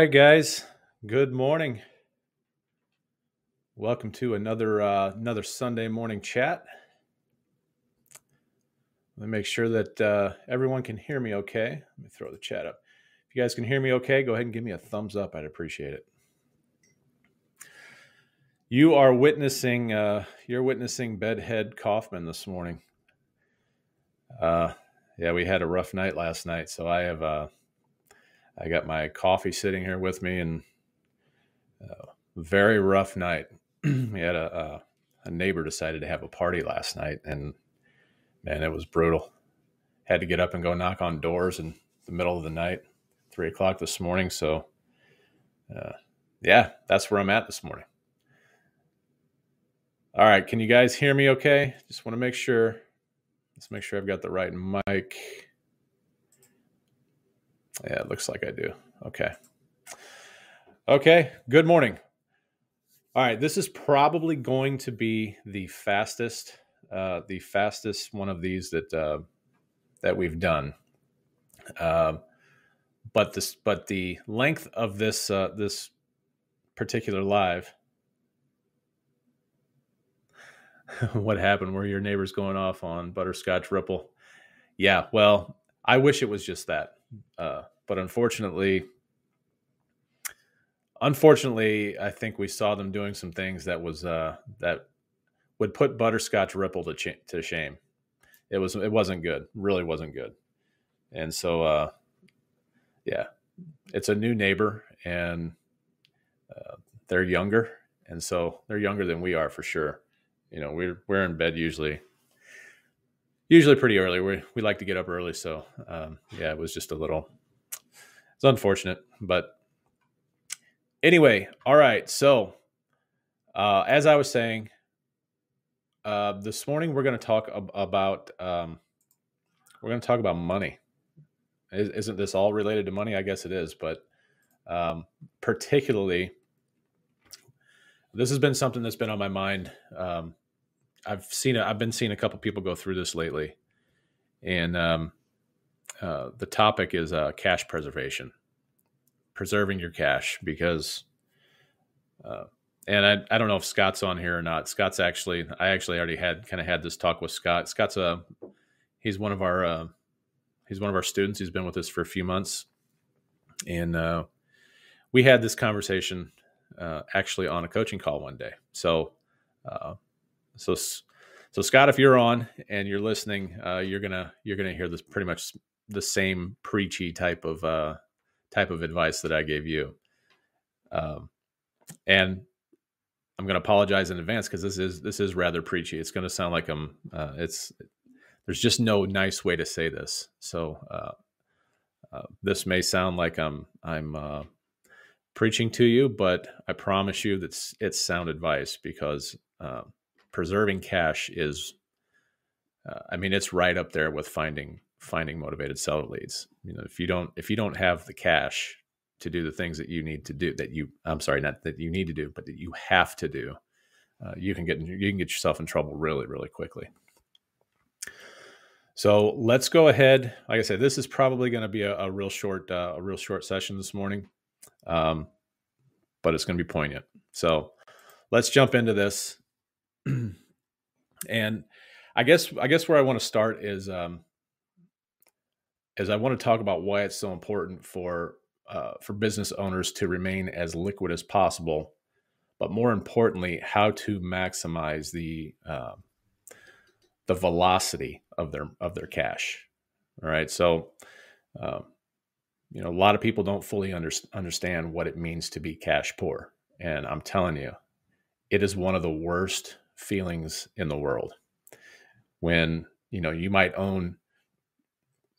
right, guys. Good morning. Welcome to another uh, another Sunday morning chat. Let me make sure that uh, everyone can hear me okay. Let me throw the chat up. If you guys can hear me okay, go ahead and give me a thumbs up. I'd appreciate it. You are witnessing uh, you're witnessing bedhead Kaufman this morning. Uh, yeah, we had a rough night last night, so I have uh, I got my coffee sitting here with me, and uh, very rough night. we had a, a, a neighbor decided to have a party last night, and man, it was brutal. Had to get up and go knock on doors in the middle of the night, three o'clock this morning. So, uh, yeah, that's where I'm at this morning. All right, can you guys hear me? Okay, just want to make sure. Let's make sure I've got the right mic. Yeah, it looks like I do. Okay. Okay. Good morning. All right. This is probably going to be the fastest, uh, the fastest one of these that uh, that we've done. Uh, but this, but the length of this uh, this particular live. what happened? Were your neighbors going off on butterscotch ripple? Yeah. Well, I wish it was just that. Uh, but unfortunately, unfortunately, I think we saw them doing some things that was uh, that would put Butterscotch Ripple to ch- to shame. It was it wasn't good, really wasn't good, and so uh, yeah, it's a new neighbor and uh, they're younger, and so they're younger than we are for sure. You know, we're we're in bed usually usually pretty early. We we like to get up early, so um, yeah, it was just a little. It's unfortunate, but anyway, all right. So, uh, as I was saying, uh, this morning we're going to talk ab- about um, we're going to talk about money. Isn't this all related to money? I guess it is, but um, particularly, this has been something that's been on my mind um, I've seen I've been seeing a couple people go through this lately, and um, uh, the topic is uh, cash preservation, preserving your cash because, uh, and I I don't know if Scott's on here or not. Scott's actually I actually already had kind of had this talk with Scott. Scott's a he's one of our uh, he's one of our students. He's been with us for a few months, and uh, we had this conversation uh, actually on a coaching call one day. So so, so Scott, if you're on and you're listening, uh, you're gonna you're gonna hear this pretty much the same preachy type of uh, type of advice that I gave you. Um, and I'm to apologize in advance because this is this is rather preachy. It's to sound like I'm. Uh, it's there's just no nice way to say this. So uh, uh, this may sound like I'm I'm uh, preaching to you, but I promise you that it's, it's sound advice because um, preserving cash is uh, i mean it's right up there with finding finding motivated seller leads. You know if you don't if you don't have the cash to do the things that you need to do that you i'm sorry not that you need to do but that you have to do uh, you can get you can get yourself in trouble really really quickly. So let's go ahead. Like i said this is probably going to be a, a, real short uh, a real short session this morning um, but it's going to be poignant. So let's jump into this and I guess I guess where I want to start is um, is I want to talk about why it's so important for uh, for business owners to remain as liquid as possible, but more importantly, how to maximize the uh, the velocity of their of their cash. All right, so um, you know a lot of people don't fully under, understand what it means to be cash poor, and I'm telling you, it is one of the worst feelings in the world when you know you might own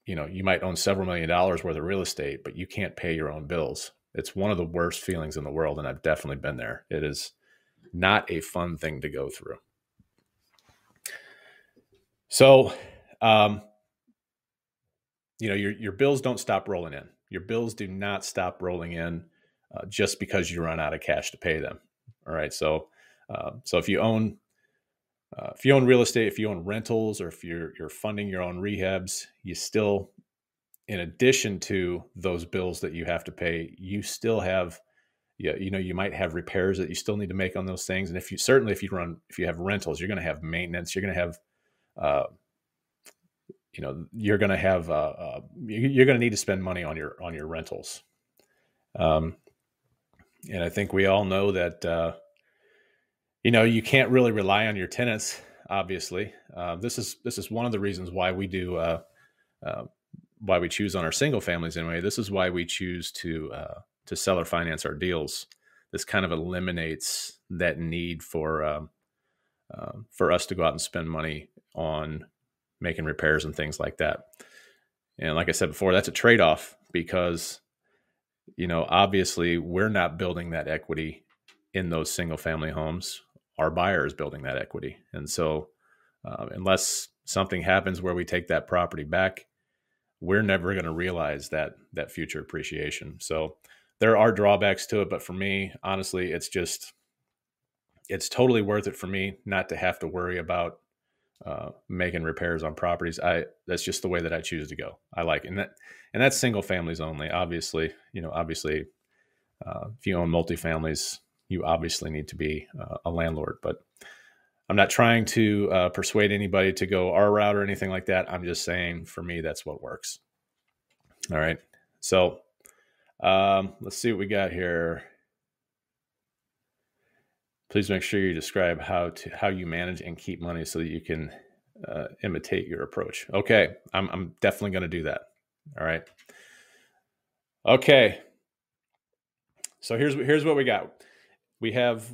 you know you might own several million dollars worth of real estate but you can't pay your own bills it's one of the worst feelings in the world and i've definitely been there it is not a fun thing to go through so um you know your your bills don't stop rolling in Your bills do not stop rolling in uh, just because you run out of cash to pay them. All right. So, uh, so if you own uh, if you own real estate, if you own rentals, or if you're you're funding your own rehabs, you still, in addition to those bills that you have to pay, you still have, yeah, you know, you might have repairs that you still need to make on those things. And if you certainly if you run if you have rentals, you're going to have maintenance. You're going to have, uh, you know, you're going to have uh, uh, you're going to need to spend money on your on your rentals. Um, and I think we all know that uh, you know you can't really rely on your tenants obviously. Uh, this is this is one of the reasons why we do uh, uh, why we choose on our single families anyway. This is why we choose to uh, to seller finance our deals. This kind of eliminates that need for um, uh, for us to go out and spend money on making repairs and things like that. And like i said before that's a trade-off because you know obviously we're not building that equity in those single family homes our buyer is building that equity. And so, uh, unless something happens where we take that property back, we're never going to realize that that future appreciation. So, there are drawbacks to it, but for me, honestly, it's just it's totally worth it for me not to have to worry about uh, making repairs on properties. I that's just the way that I choose to go. I like it. and that and that's single families only. Obviously, you know, obviously, uh, if you own multifamilies, you obviously need to be uh, a landlord. But I'm not trying to uh, persuade anybody to go our route or anything like that. I'm just saying for me, that's what works. All right. So um, let's see what we got here. Please make sure you describe how to how you manage and keep money so that you can uh, imitate your approach. Okay, I'm I'm definitely going to do that. All right. Okay. So here's here's what we got we have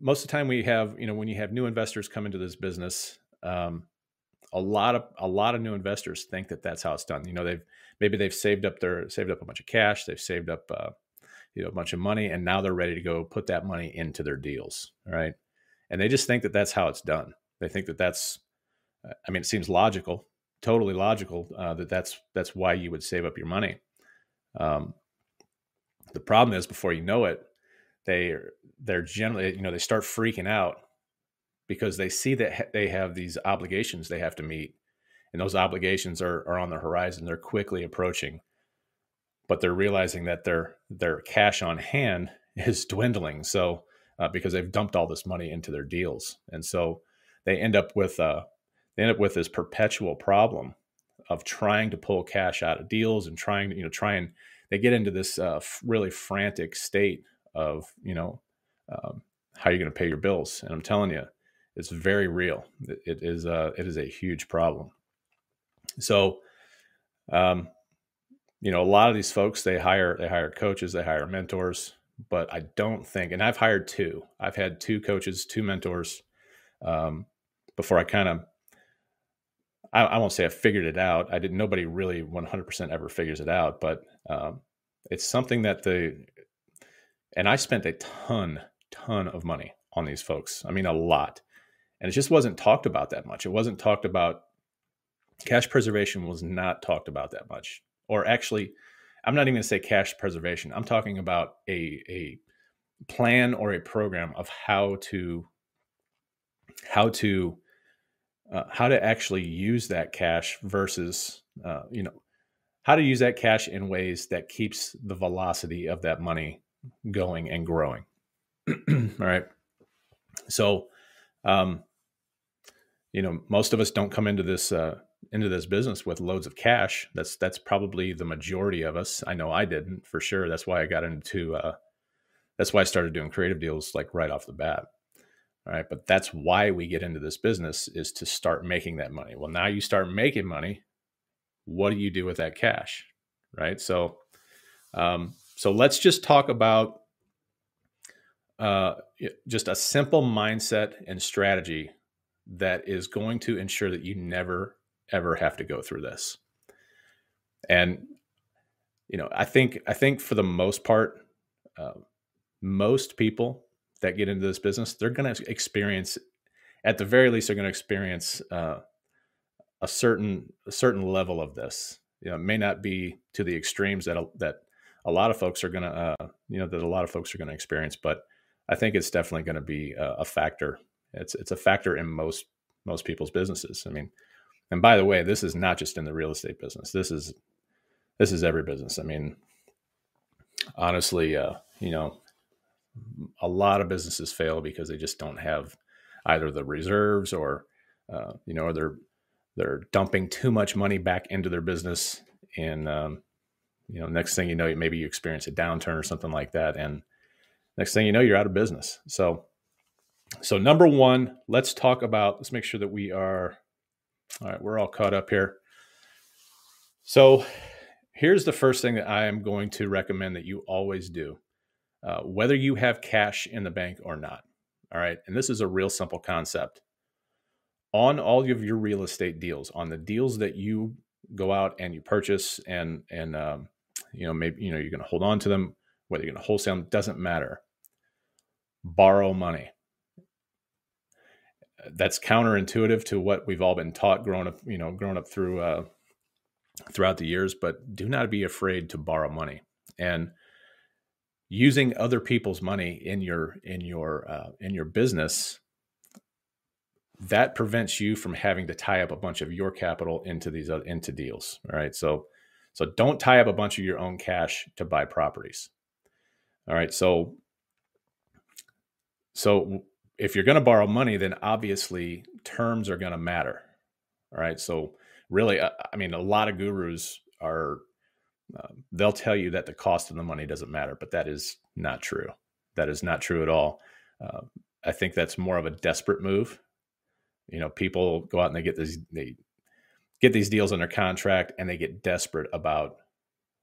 most of the time we have you know when you have new investors come into this business um, a lot of a lot of new investors think that that's how it's done. You know they've maybe they've saved up their saved up a bunch of cash they've saved up uh, you know a bunch of money and now they're ready to go put that money into their deals right? And they just think that that's how it's done. They think that that's i mean it seems logical totally logical uh, that that's that's why you would save up your money. Um, the problem is before you know it they they're generally you know they start freaking out because they see that they have these obligations they have to meet and those obligations are, are on the horizon. They're quickly approaching but they're realizing that their their cash on hand is dwindling. So uh, because they've dumped all this money into their deals. And so they end up with uh, they end up with this perpetual problem of trying to pull cash out of deals and trying to you know try and they get into this uh, really frantic state of you know um, how you're going to pay your bills. And I'm telling you, it's very real. It, it is a, it is a huge problem. So, um, you know, a lot of these folks they hire they hire coaches, they hire mentors, but I don't think, and I've hired two. I've had two coaches, two mentors, um, before I kind of. I, I, won't say I figured it out. I didn't. Nobody really 100% ever figures it out, but um, it's something that the and I spent a ton, ton of money on these folks. I mean, a lot. And it just wasn't talked about that much. It wasn't talked about. Cash preservation was not talked about that much. Or actually, I'm not even going to say cash preservation. I'm talking about a, a plan or a program of how to how to uh, how to actually use that cash versus uh, you know how to use that cash in ways that keeps the velocity of that money going and growing. All right. So, um, you know, most of us don't come into this uh, into this business with loads of cash. That's that's probably the majority of us. I know I didn't for sure. That's why I got into. Uh, that's why I started doing creative deals like right off the bat. All right, but that's why we get into this business is to start making that money. Well, now you start making money. What do you do with that cash? Right. So, um, so let's just talk about uh, just a simple mindset and strategy that is going to ensure that you never ever have to go through this. And you know, I think I think for the most part, uh, most people that get into this business, they're going to experience, at the very least, they're going to experience uh, a certain a certain level of this. you know, it may not be to the extremes that that a lot of folks are going to, uh, you know, that a lot of folks are going to experience. But I think it's definitely going to be a, a, factor. It's it's a factor in most most people's businesses. I mean, and by the way, this is not just in the real estate business. This is this is every business. I mean, honestly, uh, you know, a lot of businesses fail because they just don't have either the reserves or uh, you know, or they're they're dumping too much money back into their business and um, you know next thing you know maybe you experience a downturn or something like that and next thing you know you're out of business. So so number one let's talk about let's make sure that we are all right we're all caught up here. So here's the first thing that i am going to recommend that you always do uh, whether you have cash in the bank or not all right? And this is a real simple concept. On all of your real estate deals on the deals that you go out and you purchase and and um, you know maybe you know you're going to hold on to them whether you're going to wholesale them doesn't matter borrow money that's counterintuitive to what we've all been taught growing up you know growing up through uh, throughout the years but do not be afraid to borrow money and using other people's money in your in your uh, in your business that prevents you from having to tie up a bunch of your capital into these other, into deals. All right. So, so don't tie up a bunch of your own cash to buy properties. All right. So, so if you're going to borrow money, then obviously terms are going to matter. All right. So really, uh, I mean, a lot of gurus are, uh, they'll tell you that the cost of the money doesn't matter, but that is not true. That is not true at all. Uh, I think that's more of a desperate move you know, people go out and they get these they get these deals under contract and they get desperate about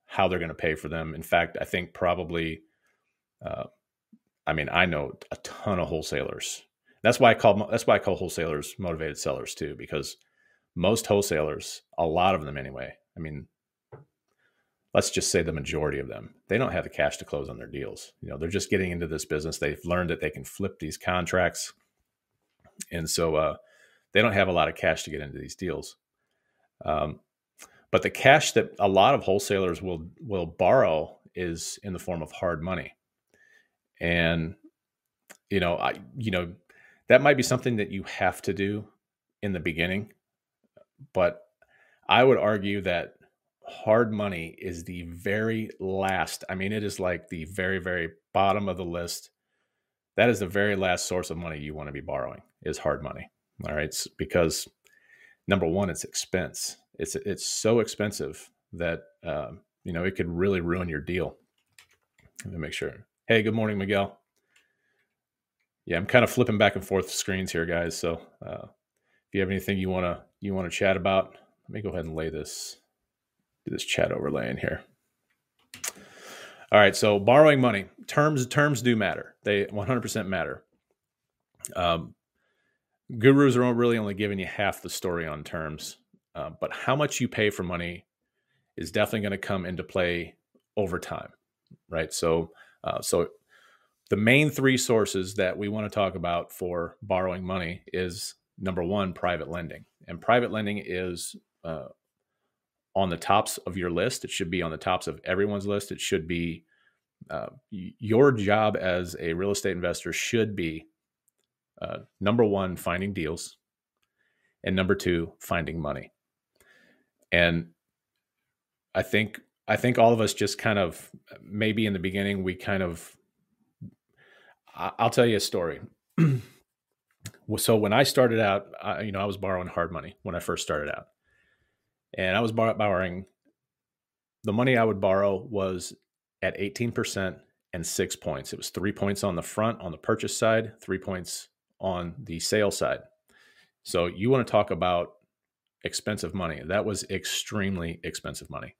how they're going to pay for them. In fact, I think probably, uh, I mean, I know a ton of wholesalers. That's why I call that's why I call wholesalers motivated sellers too, because most wholesalers, a lot of them anyway. I mean, let's just say the majority of them, they don't have the cash to close on their deals. You know, they're just getting into this business. They've learned that they can flip these contracts, and so uh, they don't have a lot of cash to get into these deals. Um, but the cash that a lot of wholesalers will will borrow is in the form of hard money, and you know, I you know that might be something that you have to do in the beginning, but I would argue that hard money is the very last. I mean, it is like the very very bottom of the list. That is the very last source of money you want to be borrowing is hard money. All right, it's because number one, it's expense. It's it's so expensive that um, you know it could really ruin your deal. Let me make sure. Hey, good morning, Miguel. Yeah, I'm kind of flipping back and forth screens here, guys. So uh, if you have anything you wanna you wanna chat about, let me go ahead and lay this do this chat overlay in here. All right, so borrowing money terms terms do matter. They 100% matter. Um, gurus are really only giving you half the story on terms, uh, but how much you pay for money is definitely going to come into play over time, right? So, uh, so the main three sources that we want to talk about for borrowing money is number one, private lending, and private lending is uh, on the tops of your list. It should be on the tops of everyone's list. It should be uh, your job as a real estate investor should be uh, number one, finding deals, and number two, finding money. And I think I think all of us just kind of maybe in the beginning we kind of I'll tell you a story. so when I started out, I, you know, I was borrowing hard money when I first started out, and I was borrowing. The money I would borrow was at eighteen percent and six points. It was three points on the front on the purchase side, three points on the sale side. So you want to talk about expensive money. That was extremely expensive money,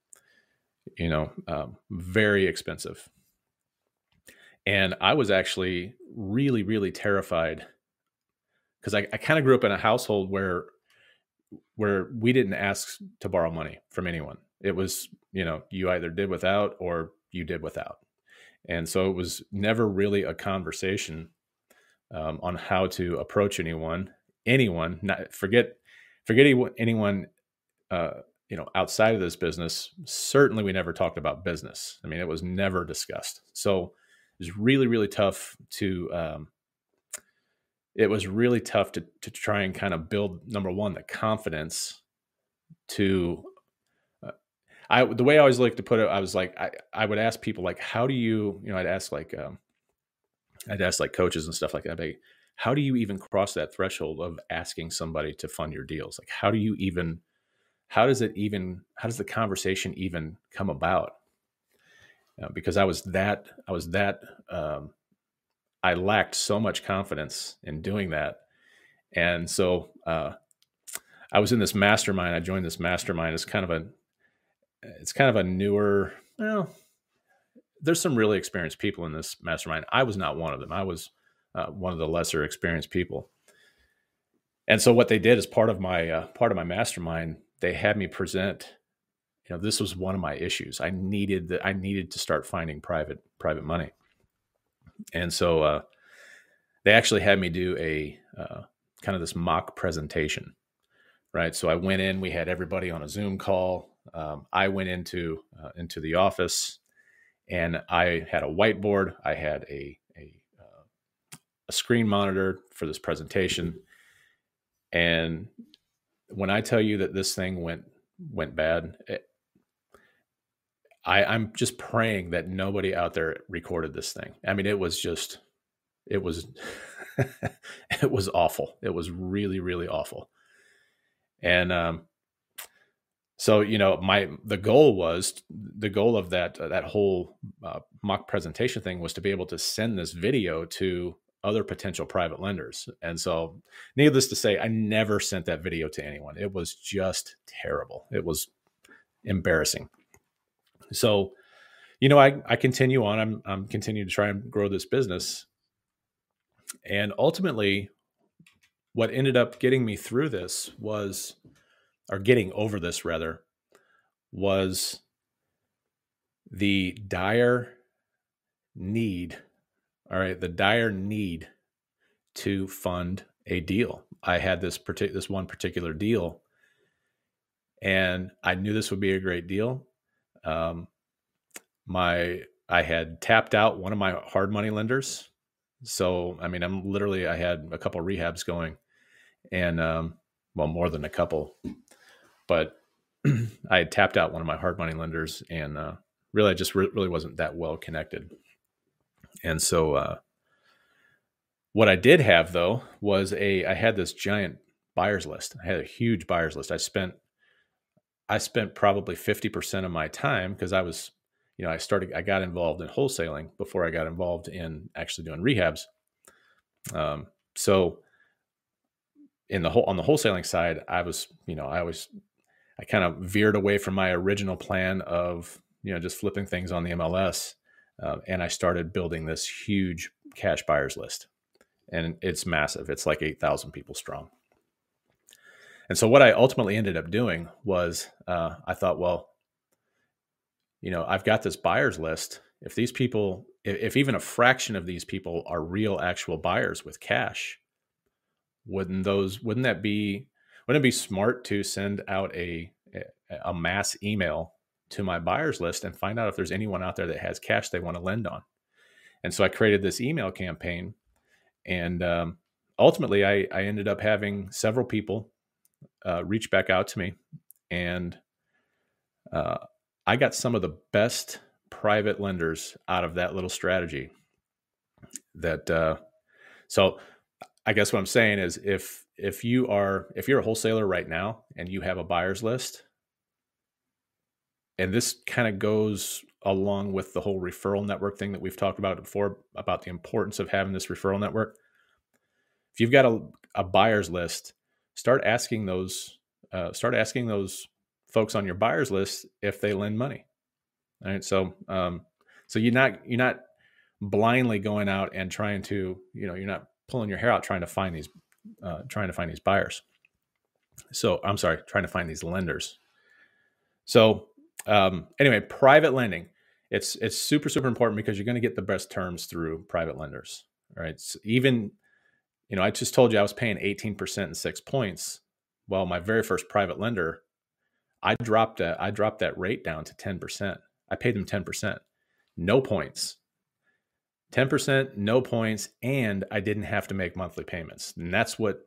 you know, um, very expensive. And I was actually really, really terrified because I, I kind of grew up in a household where where we didn't ask to borrow money from anyone. It was, you know, you either did without or you did without. And so it was never really a conversation um, on how to approach anyone, anyone, not forget, forget anyone uh, you know, outside of this business, certainly we never talked about business. I mean, it was never discussed. So it was really, really tough to, um, it was really tough to, to try and kind of build number one, the confidence to, uh, I, the way I always like to put it, I was like, I, I would ask people like, how do you, you know, I'd ask like, um, I'd ask like coaches and stuff like that. Like, how do you even cross that threshold of asking somebody to fund your deals? Like, how do you even, how does it even how does the conversation even come about uh, because i was that i was that um, i lacked so much confidence in doing that and so uh, i was in this mastermind i joined this mastermind it's kind of a it's kind of a newer well there's some really experienced people in this mastermind. I was not one of them. I was uh, one of the lesser experienced people. And so what they did as part of my uh, part of my mastermind they had me present you know this was one of my issues. I needed that i needed to start finding private private money. And so uh, they actually had me do a uh, kind of this mock presentation right? So i went in we had everybody on a zoom call. Um, i went into uh, into the office and i had a whiteboard i had a a, uh, a screen monitor for this presentation and when I tell you that this thing went went bad, it, eh, I I'm just praying that nobody out there recorded this thing. I mean, it was just it was it was awful. It was really really awful. And um so you know my the goal was the goal of that uh, that whole uh, mock presentation thing was to be able to send this video to other potential private lenders. And so, needless to say, I never sent that video to anyone. It was just terrible. It was embarrassing. So, you know, I, I continue on. I'm, I'm continuing to try and grow this business. And ultimately, what ended up getting me through this was, or getting over this rather, was the dire need all right, the dire need to fund a deal. I had this particular this one particular deal, and I knew this would be a great deal. Um, my I had tapped out one of my hard money lenders, so I mean I'm literally I had a couple rehabs going, and um, well more than a couple, but I had tapped out one of my hard money lenders, and uh, really I just re- really wasn't that well connected. And so, uh, what I did have though was a I had this giant buyers list. I had a huge buyers list. I spent I spent probably 50% of my time because I was, you know, I started I got involved in wholesaling before I got involved in actually doing rehabs. Um, so in the whole on the wholesaling side, I was, you know, I was I kind of veered away from my original plan of, you know, just flipping things on the MLS uh, and I started building this huge cash buyers list. And it's massive. It's like 8,000 people strong. And so what I ultimately ended up doing was uh, I thought, well, you know, I've got this buyers list. If these people, if, if even a fraction of these people are real actual buyers with cash, wouldn't those, wouldn't that be, wouldn't it be smart to send out a, a mass email to my buyers list and find out if there's anyone out there that has cash they want to lend on. And so I created this email campaign, and um, ultimately I, I ended up having several people uh, reach back out to me, and uh, I got some of the best private lenders out of that little strategy. That uh, so I guess what I'm saying is if if you are if you're a wholesaler right now and you have a buyers list and this kind of goes along with the whole referral network thing that we've talked about before about the importance of having this referral network. If you've got a, a buyers list, start asking those uh, start asking those folks on your buyers list if they lend money. All right, so um, so you're not you're not blindly going out and trying to you know you're not pulling your hair out trying to find these uh, trying to find these buyers. So I'm sorry, trying to find these lenders. So um, anyway, private lending. It's it's super super important because you're going to get the best terms through private lenders. Right. So even, you know, I just told you I was paying 18% and six points. Well, my very first private lender, I dropped a, I dropped that rate down to 10%. I paid them 10%. No points. 10% no points and I didn't have to make monthly payments. And that's what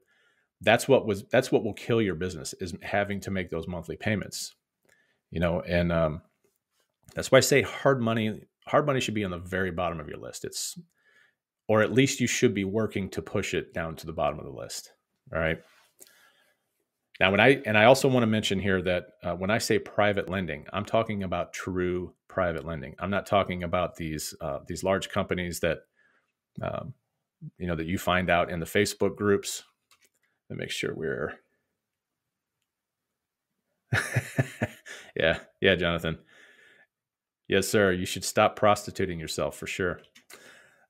that's what was that's what will kill your business is having to make those monthly payments. You know, and um that's why I say hard money hard money should be on the very bottom of your list. It's or at least you should be working to push it down to the bottom of the list. All right. Now, when I and I also want to mention here that uh, when I say private lending, I'm talking about true private lending. I'm not talking about these uh, these large companies that um, you know that you find out in the Facebook groups. Let me make sure we're yeah, yeah, Jonathan. Yes, sir. You should stop prostituting yourself for sure.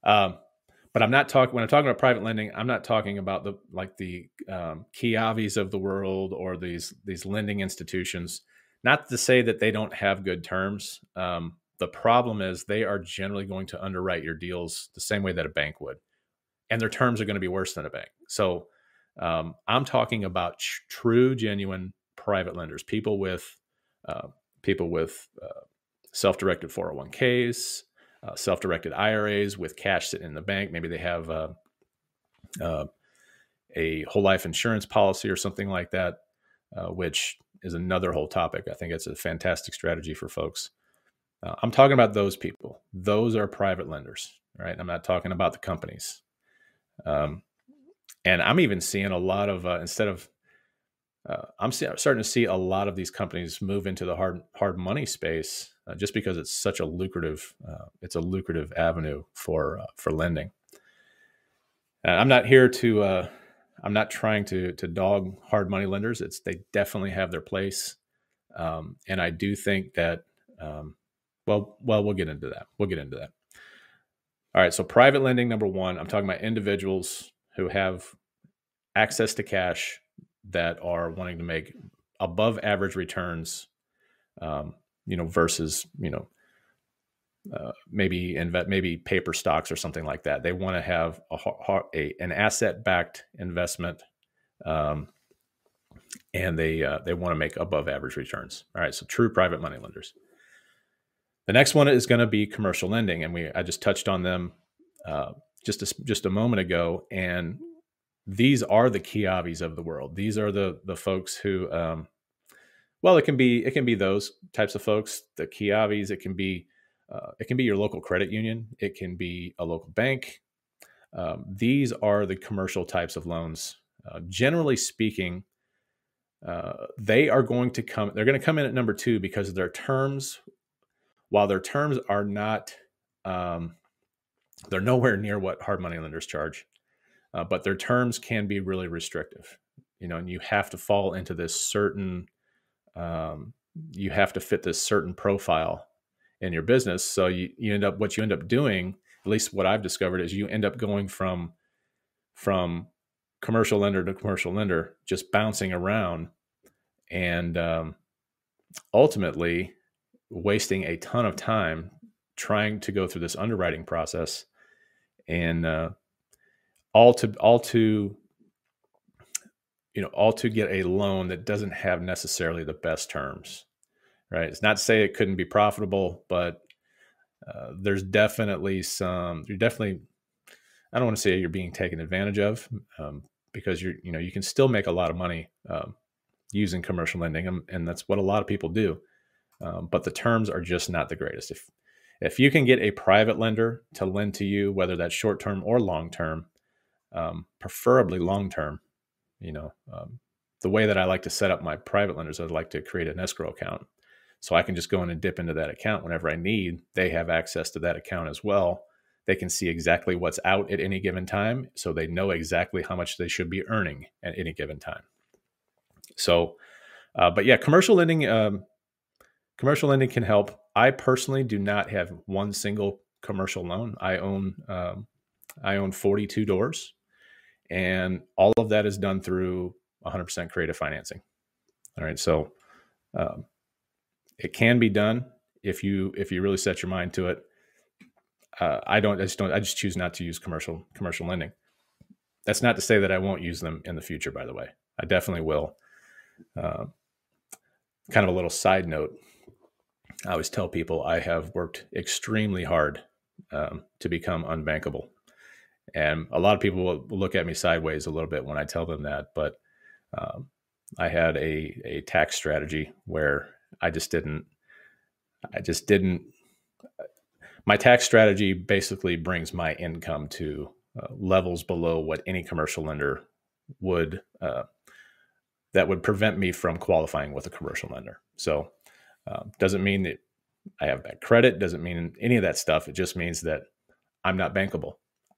Um, but I'm not talking when I'm talking about private lending. I'm not talking about the like the um, Kiavis of the world or these these lending institutions. Not to say that they don't have good terms. Um, the problem is they are generally going to underwrite your deals the same way that a bank would, and their terms are going to be worse than a bank. So um, I'm talking about tr- true, genuine private lenders, people with uh, people with uh, self-directed 401ks, uh, self-directed IRAs with cash sitting in the bank. Maybe they have uh, uh, a whole life insurance policy or something like that, uh, which is another whole topic. I think it's a fantastic strategy for folks. Uh, I'm talking about those people. Those are private lenders, right? I'm not talking about the companies. Um, and I'm even seeing a lot of uh, instead of uh, I'm starting to see a lot of these companies move into the hard hard money space uh, just because it's such a lucrative uh, it's a lucrative avenue for uh, for lending. I'm not here to I'm not trying to to dog hard money lenders. It's they definitely have their place, um, and I do think that um, well well we'll get into that. We'll get into that. All right, so private lending number one. I'm talking about individuals who have access to cash that are wanting to make above average returns, um, you know, versus you know uh, maybe invest maybe paper stocks or something like that. They want to have a, a an asset backed investment, um, and they uh, they want to make above average returns. All right, so true private money lenders. The next one is going to be commercial lending, and we I just touched on them uh, just a, just a moment ago, and these are the Kiavis of the world. These are the the folks who, um, well, it can be it can be those types of folks, the Kiavis. It can be uh, it can be your local credit union. It can be a local bank. Um, these are the commercial types of loans. Uh, generally speaking, uh, they are going to come. They're going to come in at number two because their terms, while their terms are not, um, they're nowhere near what hard money lenders charge uh, but their terms can be really restrictive. You know, and you have to fall into this certain, um, you have to fit this certain profile in your business. So you, you end up what you end up doing, at least what I've discovered, is you end up going from from commercial lender to commercial lender, just bouncing around, and um, ultimately wasting a ton of time trying to go through this underwriting process and uh, all to all to you know all to get a loan that doesn't have necessarily the best terms right it's not to say it couldn't be profitable but uh, there's definitely some you're definitely i don't want to say you're being taken advantage of um, because you're you know you can still make a lot of money um, using commercial lending and, and, that's what a lot of people do um, but the terms are just not the greatest if if you can get a private lender to lend to you whether that's short term or long term um, preferably long term. You know, um, the way that I like to set up my private lenders, I'd like to create an escrow account. So I can just go in and dip into that account whenever I need. They have access to that account as well. They can see exactly what's out at any given time. So they know exactly how much they should be earning at any given time. So, uh, but yeah, commercial lending, um, commercial lending can help. I personally do not have one single commercial loan. I own, um, I own 42 doors and all of that is done through 100% creative financing all right so um, it can be done if you if you really set your mind to it uh, i don't i just don't i just choose not to use commercial commercial lending that's not to say that i won't use them in the future by the way i definitely will uh, kind of a little side note. I always tell people I have worked extremely hard um, to become unbankable. And a lot of people will look at me sideways a little bit when I tell them that. But um, I had a, a tax strategy where I just didn't, I just didn't, my tax strategy basically brings my income to uh, levels below what any commercial lender would, uh, that would prevent me from qualifying with a commercial lender. So, uh, doesn't mean that I have bad credit, doesn't mean any of that stuff. It just means that I'm not bankable.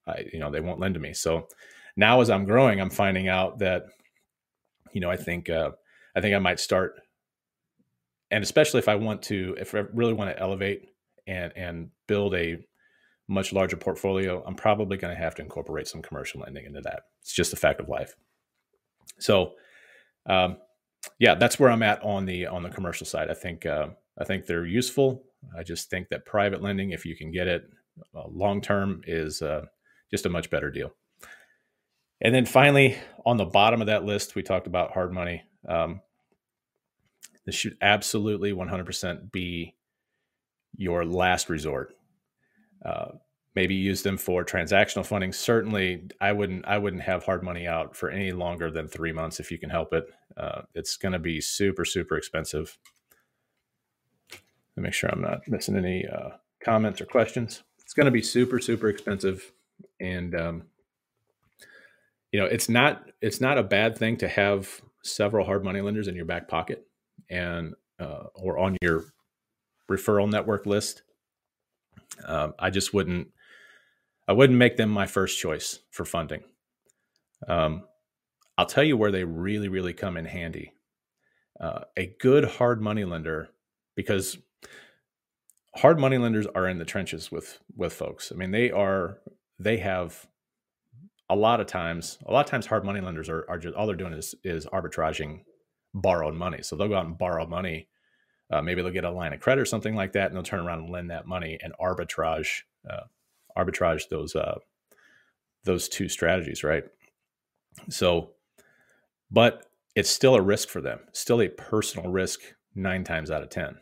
I, you know, they won't lend to me. So now as I'm growing, I'm finding out that, you know, I think, uh, I think I might start, and especially if I want to, if I really want to elevate and, and build a much larger portfolio, I'm probably going to have to incorporate some commercial lending into that. It's just a fact of life. So, um, yeah, that's where I'm at on the on the commercial side. I think uh, I think they're useful. I just think that private lending, if you can get it uh, long term, is uh, just a much better deal. And then finally, on the bottom of that list, we talked about hard money. Um, this should absolutely 100% be your last resort. Uh, maybe use them for transactional funding. Certainly, I wouldn't. I wouldn't have hard money out for any longer than three months if you can help it. Uh, it's going to be super, super expensive. Let me make sure I'm not missing any uh, comments or questions. It's going to be super, super expensive and um, you know it's not it's not a bad thing to have several hard money lenders in your back pocket and uh, or on your referral network list. Um, I just wouldn't I wouldn't make them my first choice for funding. Um, I'll tell you where they really really come in handy. Uh, a good hard money lender because hard money lenders are in the trenches with with folks. I mean, they are they have a lot of times, a lot of times hard money lenders are, are just all they're doing is is arbitraging borrowed money. So they'll go out and borrow money. Uh, maybe they'll get a line of credit or something like that, and they'll turn around and lend that money and arbitrage uh, arbitrage those uh, those two strategies, right? So, but it's still a risk for them, still a personal risk nine times out of ten.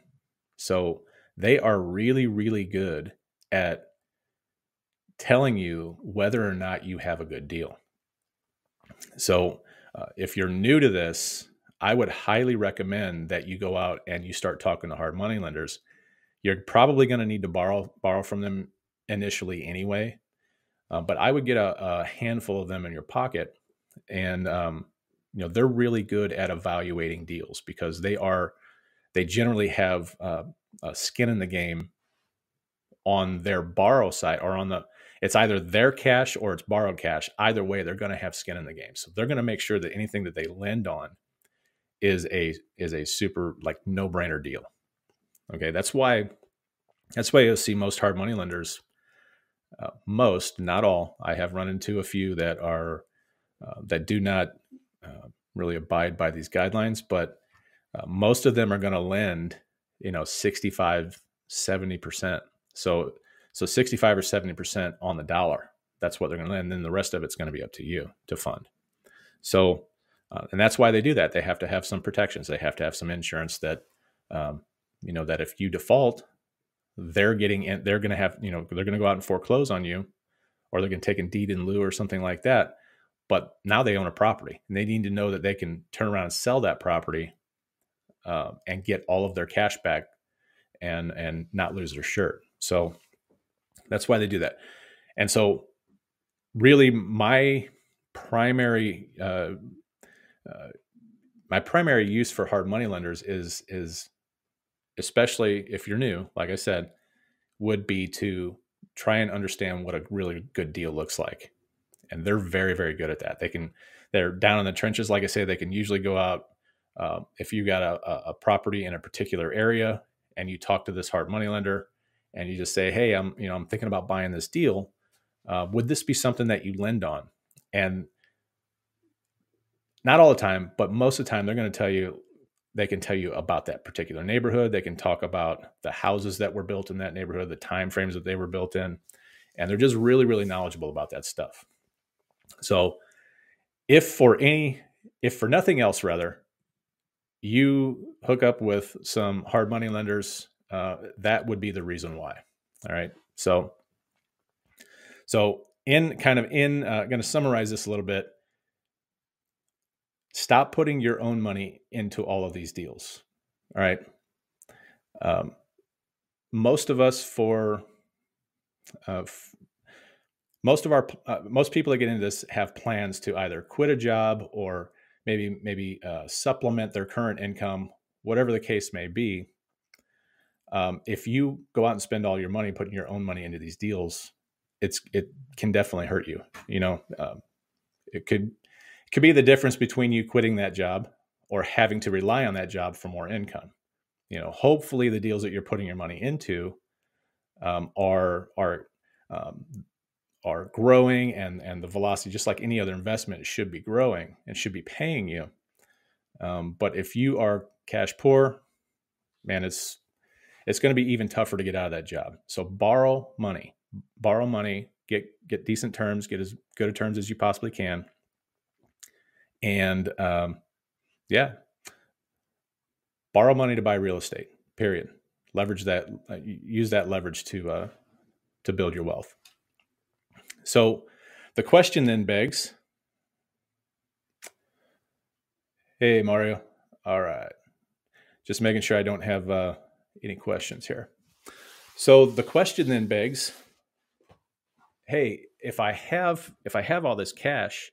So they are really, really good at telling you whether or not you have a good deal. So, uh, if you're new to this, I would highly recommend that you go out and you start talking to hard money lenders. You're probably going to need to borrow borrow from them initially anyway, uh, but I would get a, a, handful of them in your pocket, and um, you know they're really good at evaluating deals because they are they generally have uh, skin in the game on their borrow side or on the it's either their cash or it's borrowed cash. Either way, they're going to have skin in the game. So they're going to make sure that anything that they lend on is a is a super like no brainer deal. Okay, that's why that's why you'll see most hard money lenders. Uh, most, not all. I have run into a few that are uh, that do not uh, really abide by these guidelines, but uh, most of them are going to lend, you know, 65, 70 percent. So so 65 or 70% on the dollar. That's what they're going to lend. And then the rest of it's going to be up to you to fund. So, uh, and that's why they do that. They have to have some protections. They have to have some insurance that, um, you know, that if you default, they're getting in, they're going to have, you know, they're going to go out and foreclose on you or they're going to take a deed in lieu or something like that. But now they own a property and they need to know that they can turn around and sell that property uh, and get all of their cash back and, and not lose their shirt. So, that's why they do that. And so, really, my primary uh, my primary use for hard money lenders is is especially if you're new, like I said, would be to try and understand what a really good deal looks like. And they're very, very good at that. They can, they're down in the trenches. Like I say, they can usually go out. Uh, if you got a, a property in a particular area and you talk to this hard money lender, and you just say, "Hey, I'm you know I'm thinking about buying this deal. Uh, would this be something that you lend on?" And not all the time, but most of the time, they're going to tell you they can tell you about that particular neighborhood. They can talk about the houses that were built in that neighborhood, the time frames that they were built in, and they're just really, really knowledgeable about that stuff. So, if for any, if for nothing else, rather, you hook up with some hard money lenders, uh, that would be the reason why. All right. So, so in kind of in, uh, going to summarize this a little bit. Stop putting your own money into all of these deals. All right. Um, most of us, for uh, f- most of our uh, most people that get into this have plans to either quit a job or maybe maybe uh, supplement their current income, whatever the case may be. Um, if you go out and spend all your money putting your own money into these deals, it's it can definitely hurt you. You know, um, it could could be the difference between you quitting that job or having to rely on that job for more income. You know, hopefully the deals that you're putting your money into um, are are um, are growing and and the velocity just like any other investment should be growing and should be paying you. Um, but if you are cash poor man it's it's going to be even tougher to get out of that job. So borrow money borrow money get get decent terms get as good terms as you possibly can and um, yeah borrow money to buy real estate period leverage that uh, use that leverage to uh, to build your wealth so the question then begs Hey, Mario. All right. Just making sure I don't have uh, any questions here. So the question then begs Hey, if I have if I have all this cash,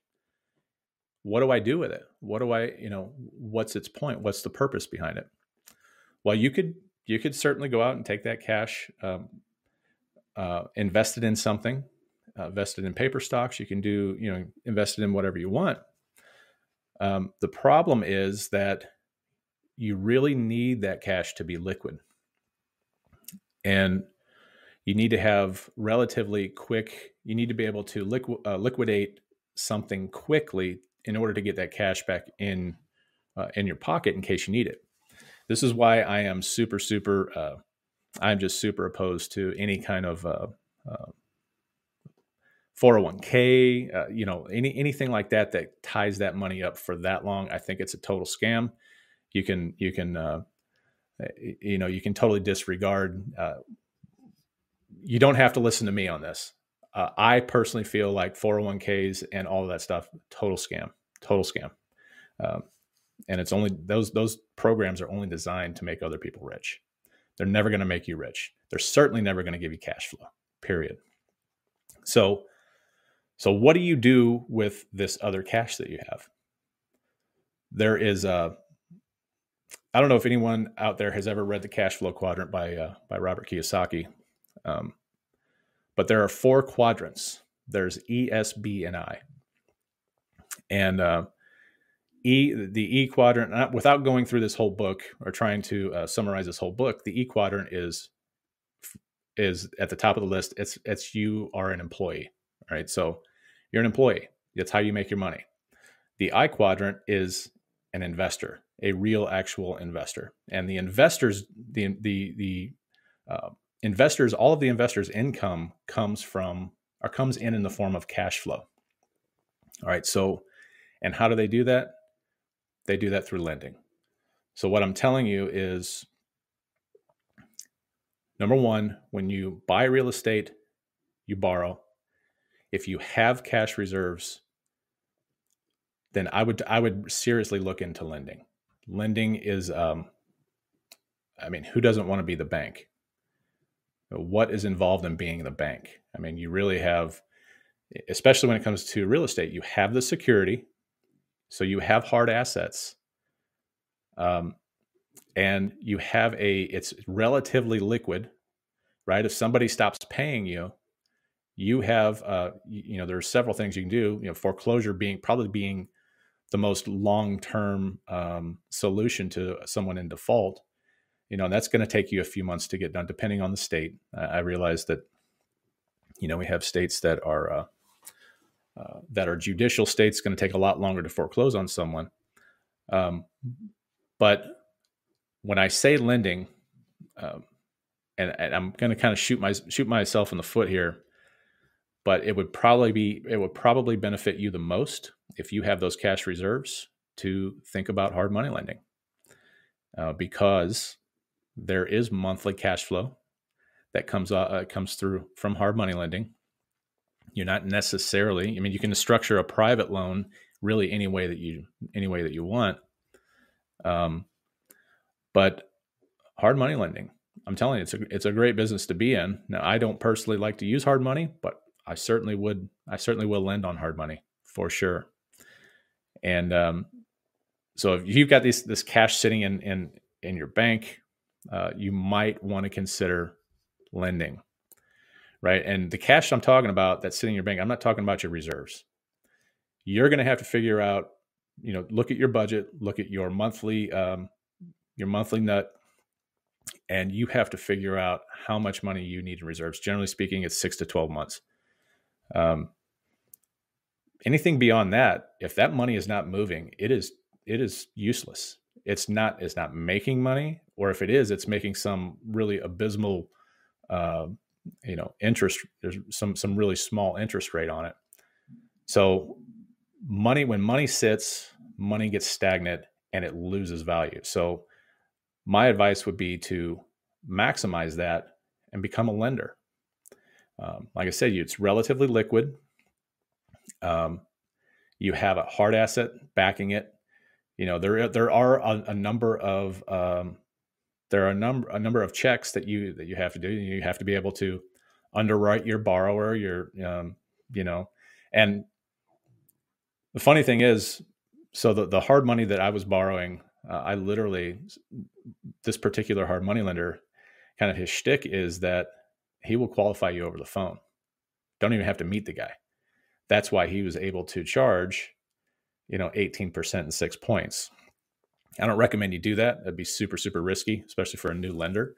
what do I do with it? What do I, you know, what's its point? What's the purpose behind it? Well, you could you could certainly go out and take that cash, um, uh, invest it in something, uh, vested in paper stocks. You can do, you know, invested in whatever you want. Um, the problem is that you really need that cash to be liquid. And you need to have relatively quick, you need to be able to liqu- uh, liquidate something quickly in order to get that cash back in uh, in your pocket in case you need it. This is why I am super, super, uh, I'm just super opposed to any kind of uh, uh, 401k, uh, you know, any anything like that that ties that money up for that long. I think it's a total scam. You can you can uh, you know you can totally disregard. Uh, you don't have to listen to me on this. Uh, I personally feel like 401ks and all of that stuff total scam, total scam. Um, and it's only those those programs are only designed to make other people rich. They're never going to make you rich. They're certainly never going to give you cash flow. Period. So so, what do you do with this other cash that you have? There is a, I don't know if anyone out there has ever read the Cash Flow Quadrant by uh, by Robert Kiyosaki, um, but there are four quadrants. There's E, S, B, and I, and uh, E, the E quadrant. Not, without going through this whole book or trying to uh, summarize this whole book, the E quadrant is is at the top of the list. It's it's you are an employee, right? So you're an employee. That's how you make your money. The I quadrant is an investor, a real actual investor. And the investors, the the the uh, investors, all of the investors' income comes from or comes in in the form of cash flow. All right. So, and how do they do that? They do that through lending. So, what I'm telling you is number one, when you buy real estate, you borrow if you have cash reserves, then I would I would seriously look into lending. Lending is, um, I mean, who doesn't want to be the bank? What is involved in being the bank? I mean, you really have, especially when it comes to real estate, you have the security, so you have hard assets, um, and you have a it's relatively liquid, right? If somebody stops paying you, you have uh, you, know there are several things you can do you know foreclosure being probably being the most long-term um, solution to someone in default you know and that's going to take you a few months to get done depending on the state. I realize that you know we have states that are uh, uh, that are judicial states going to take a lot longer to foreclose on someone. Um, but when i say lending um, and, and, i'm going to kind of shoot my shoot myself in the foot here but it would probably be it would probably benefit you the most if you have those cash reserves to think about hard money lending. Uh, because there is monthly cash flow that comes uh, comes through from hard money lending. You're not necessarily. I mean, you can structure a private loan really any way that you any way that you want. Um, but hard money lending, I'm telling you, it's a it's a great business to be in. Now, I don't personally like to use hard money, but I certainly would. I certainly will lend on hard money for sure. And um, so, if you've got this this cash sitting in in in your bank, uh, you might want to consider lending, right? And the cash I'm talking about that's sitting in your bank, I'm not talking about your reserves. You're going to have to figure out, you know, look at your budget, look at your monthly um, your monthly nut and you have to figure out how much money you need in reserves. Generally speaking, it's six to 12 months. Um, anything beyond that, if that money is not moving, it is it is useless. It's not it's not making money, or if it is, it's making some really abysmal, uh, you know, interest. There's some some really small interest rate on it. So, money when money sits, money gets stagnant and it loses value. So, my advice would be to maximize that and become a lender. Um, like I said, it's relatively liquid. Um, you have a hard asset backing it. You know there there are a, a number of um, there are a number a number of checks that you that you have to do. You have to be able to underwrite your borrower. Your um, you know, and the funny thing is, so the the hard money that I was borrowing, uh, I literally this particular hard money lender, kind of his shtick is that he will qualify you over the phone. Don't even have to meet the guy. That's why he was able to charge, you know, 18% and six points. I don't recommend you do that. That'd be super, super risky, especially for a new lender.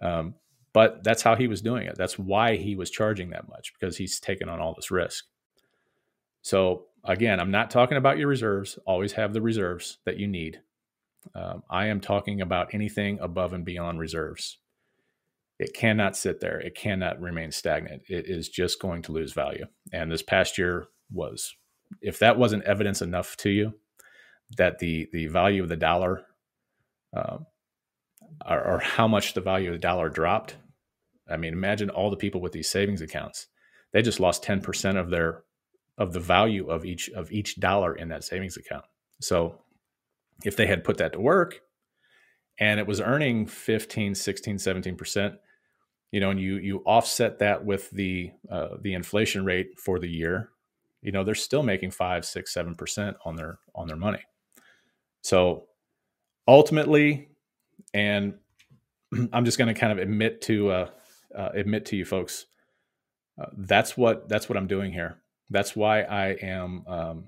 Um, but that's how he was doing it. That's why he was charging that much because he's taken on all this risk. So, again, I'm not talking about your reserves. Always have the reserves that you need. Um, I am talking about anything above and beyond reserves. It cannot sit there. It cannot remain stagnant. It is just going to lose value. And this past year was, if that wasn't evidence enough to you that the the value of the dollar, uh, or, or how much the value of the dollar dropped. I mean, imagine all the people with these savings accounts. They just lost ten percent of their of the value of each of each dollar in that savings account. So if they had put that to work and it was earning 15 16 17% you know and you you offset that with the uh, the inflation rate for the year you know they're still making 5 6 7% on their on their money so ultimately and i'm just going to kind of admit to uh, uh, admit to you folks uh, that's what that's what i'm doing here that's why i am um,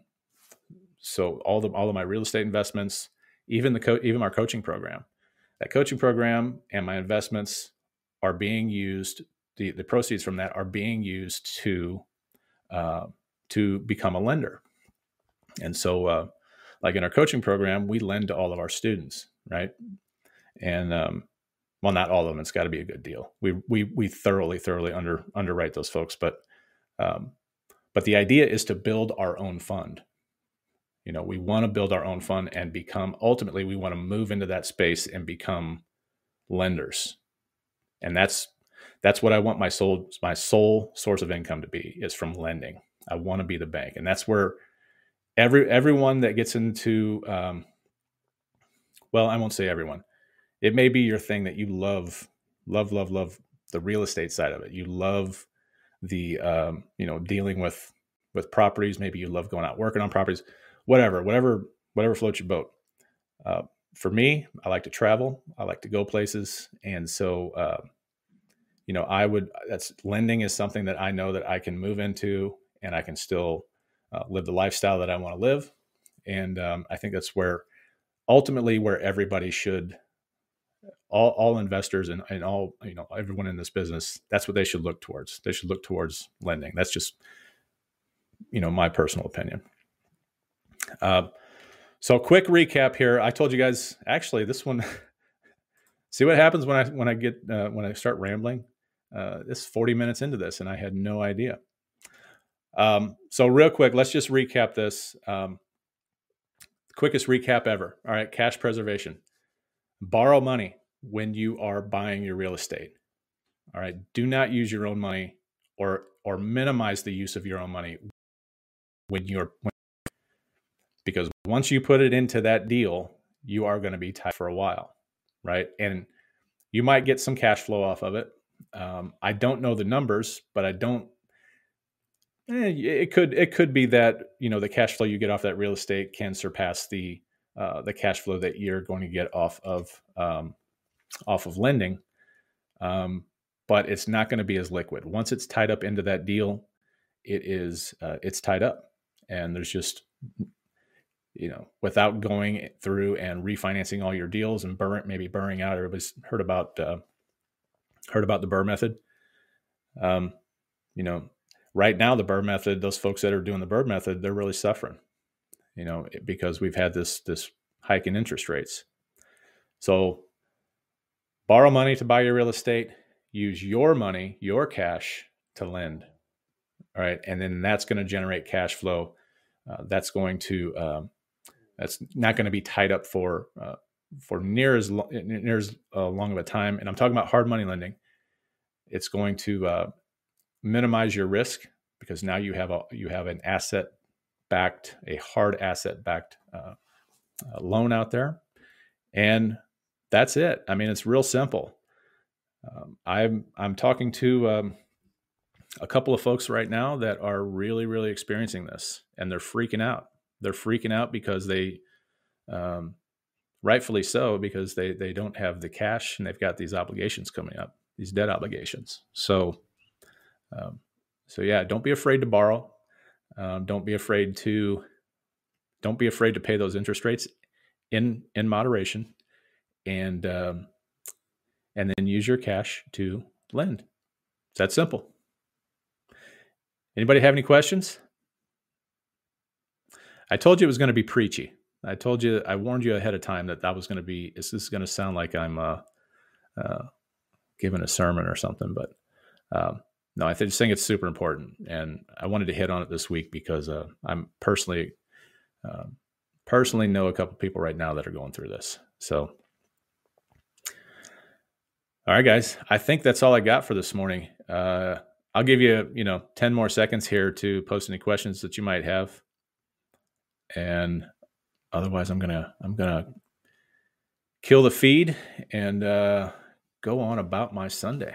so all the all of my real estate investments, even the co- even our coaching program, that coaching program and my investments are being used. The, the proceeds from that are being used to uh, to become a lender. And so, uh, like in our coaching program, we lend to all of our students, right? And um, well, not all of them. It's got to be a good deal. We we we thoroughly thoroughly under underwrite those folks, but um, but the idea is to build our own fund you know we want to build our own fund and become ultimately we want to move into that space and become lenders and that's that's what i want my soul my sole source of income to be is from lending i want to be the bank and that's where every everyone that gets into um, well i won't say everyone it may be your thing that you love love love love the real estate side of it you love the um, you know dealing with with properties maybe you love going out working on properties whatever, whatever, whatever floats your boat. Uh, for me, I like to travel. I like to go places, and so uh, you know, I would. That's lending is something that I know that I can move into, and I can still uh, live the lifestyle that I want to live. And um, I think that's where ultimately where everybody should all, all investors and, and all you know everyone in this business that's what they should look towards they should look towards lending that's just you know my personal opinion uh, so quick recap here. I told you guys actually this one. see what happens when I when I get uh, when I start rambling. Uh, this 40 minutes into this, and I had no idea. Um, so real quick, let's just recap this. Um, quickest recap ever. All right, cash preservation. Borrow money when you are buying your real estate. All right. Do not use your own money or or minimize the use of your own money when you're when, because once you put it into that deal, you are going to be tied for a while, right? And you might get some cash flow off of it. Um, I don't know the numbers, but I don't. Eh, it could it could be that you know the cash flow you get off that real estate can surpass the uh, the cash flow that you're going to get off of um, off of lending. Um, but it's not going to be as liquid. Once it's tied up into that deal, it is uh, it's tied up, and there's just you know without going through and refinancing all your deals and burn maybe burning out. Everybody's heard about uh, heard about the BRRRR method. Um, you know, right now the BRRRR method, those folks that are doing the BRRRR method, they're really suffering. You know, because we've had this this hike in interest rates. So borrow money to buy your real estate use your money, your cash to lend. All right. And then that's going to generate cash flow. Uh, that's going to, um, that's not going to be tied up for, uh, for near as, lo- near as uh, long of a time. And I'm talking about hard money lending. It's going to uh, minimize your risk because now you have a, you have an asset backed, a hard asset backed uh, uh, loan out there. And that's it. I mean, it's real simple. Um, I'm I'm talking to um, a couple of folks right now that are really really experiencing this, and they're freaking out. They're freaking out because they, um, rightfully so, because they they don't have the cash and they've got these obligations coming up, these debt obligations. So, um, so yeah, don't be afraid to borrow. Um, don't be afraid to don't be afraid to pay those interest rates in in moderation, and um, and then use your cash to lend. It's that simple. Anybody have any questions? I told you it was going to be preachy. I told you, I warned you ahead of time that that was going to be, this is going to sound like I'm uh, uh, giving a sermon or something, but um, no, I just think it's super important. And I wanted to hit on it this week because uh, I'm personally, uh, personally know a couple people right now that are going through this. So all right, guys. I think that's all I got for this morning. Uh, I'll give you, you know, 10 more seconds here to post any questions that you might have. And otherwise I'm gonna I'm gonna kill the feed and uh, go on about my Sunday.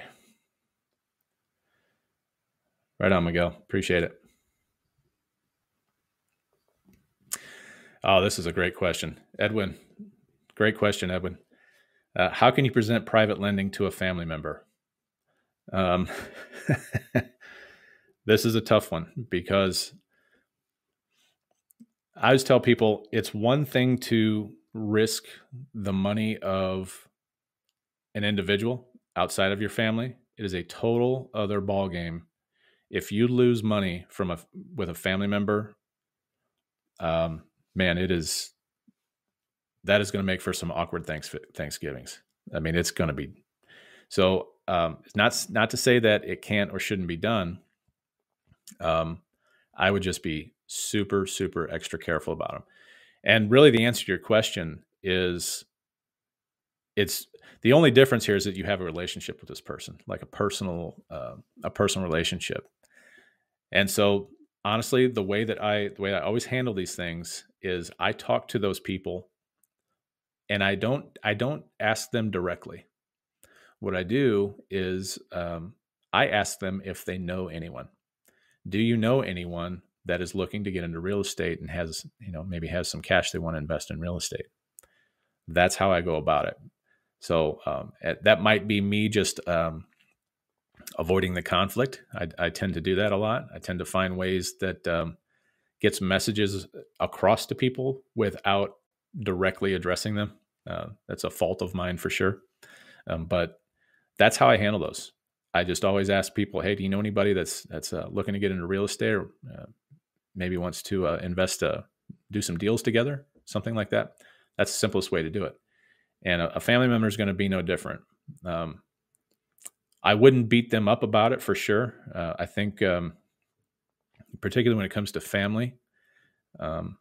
Right on, Miguel. Appreciate it. Oh, this is a great question. Edwin. Great question, Edwin. Uh, how can you present private lending to a family member? Um, this is a tough one because I always tell people it's one thing to risk the money of an individual outside of your family. It is a total other ball game. If you lose money from a with a family member, um, man, it is that is going to make for some awkward thanks Thanksgivings. I mean, it's going to be so. Um, not not to say that it can't or shouldn't be done. Um, I would just be super super extra careful about them. And really, the answer to your question is, it's the only difference here is that you have a relationship with this person, like a personal uh, a personal relationship. And so, honestly, the way that I the way I always handle these things is I talk to those people and I don't I don't ask them directly. What I do is um, I ask them if they know anyone. Do you know anyone that is looking to get into real estate and has you know maybe has some cash they want to invest in real estate? That's how I go about it. So um, that might be me just um, avoiding the conflict. I, I, tend to do that a lot. I tend to find ways that um, gets messages across to people without directly addressing them. Uh, that's a fault of mine for sure. Um, but that's how I handle those. I just always ask people, "Hey, do you know anybody that's that's uh, looking to get into real estate, or uh, maybe wants to uh, invest, uh, do some deals together, something like that?" That's the simplest way to do it. And a, a family member is going to be no different. Um, I wouldn't beat them up about it for sure. Uh, I think, um, particularly when it comes to family, um,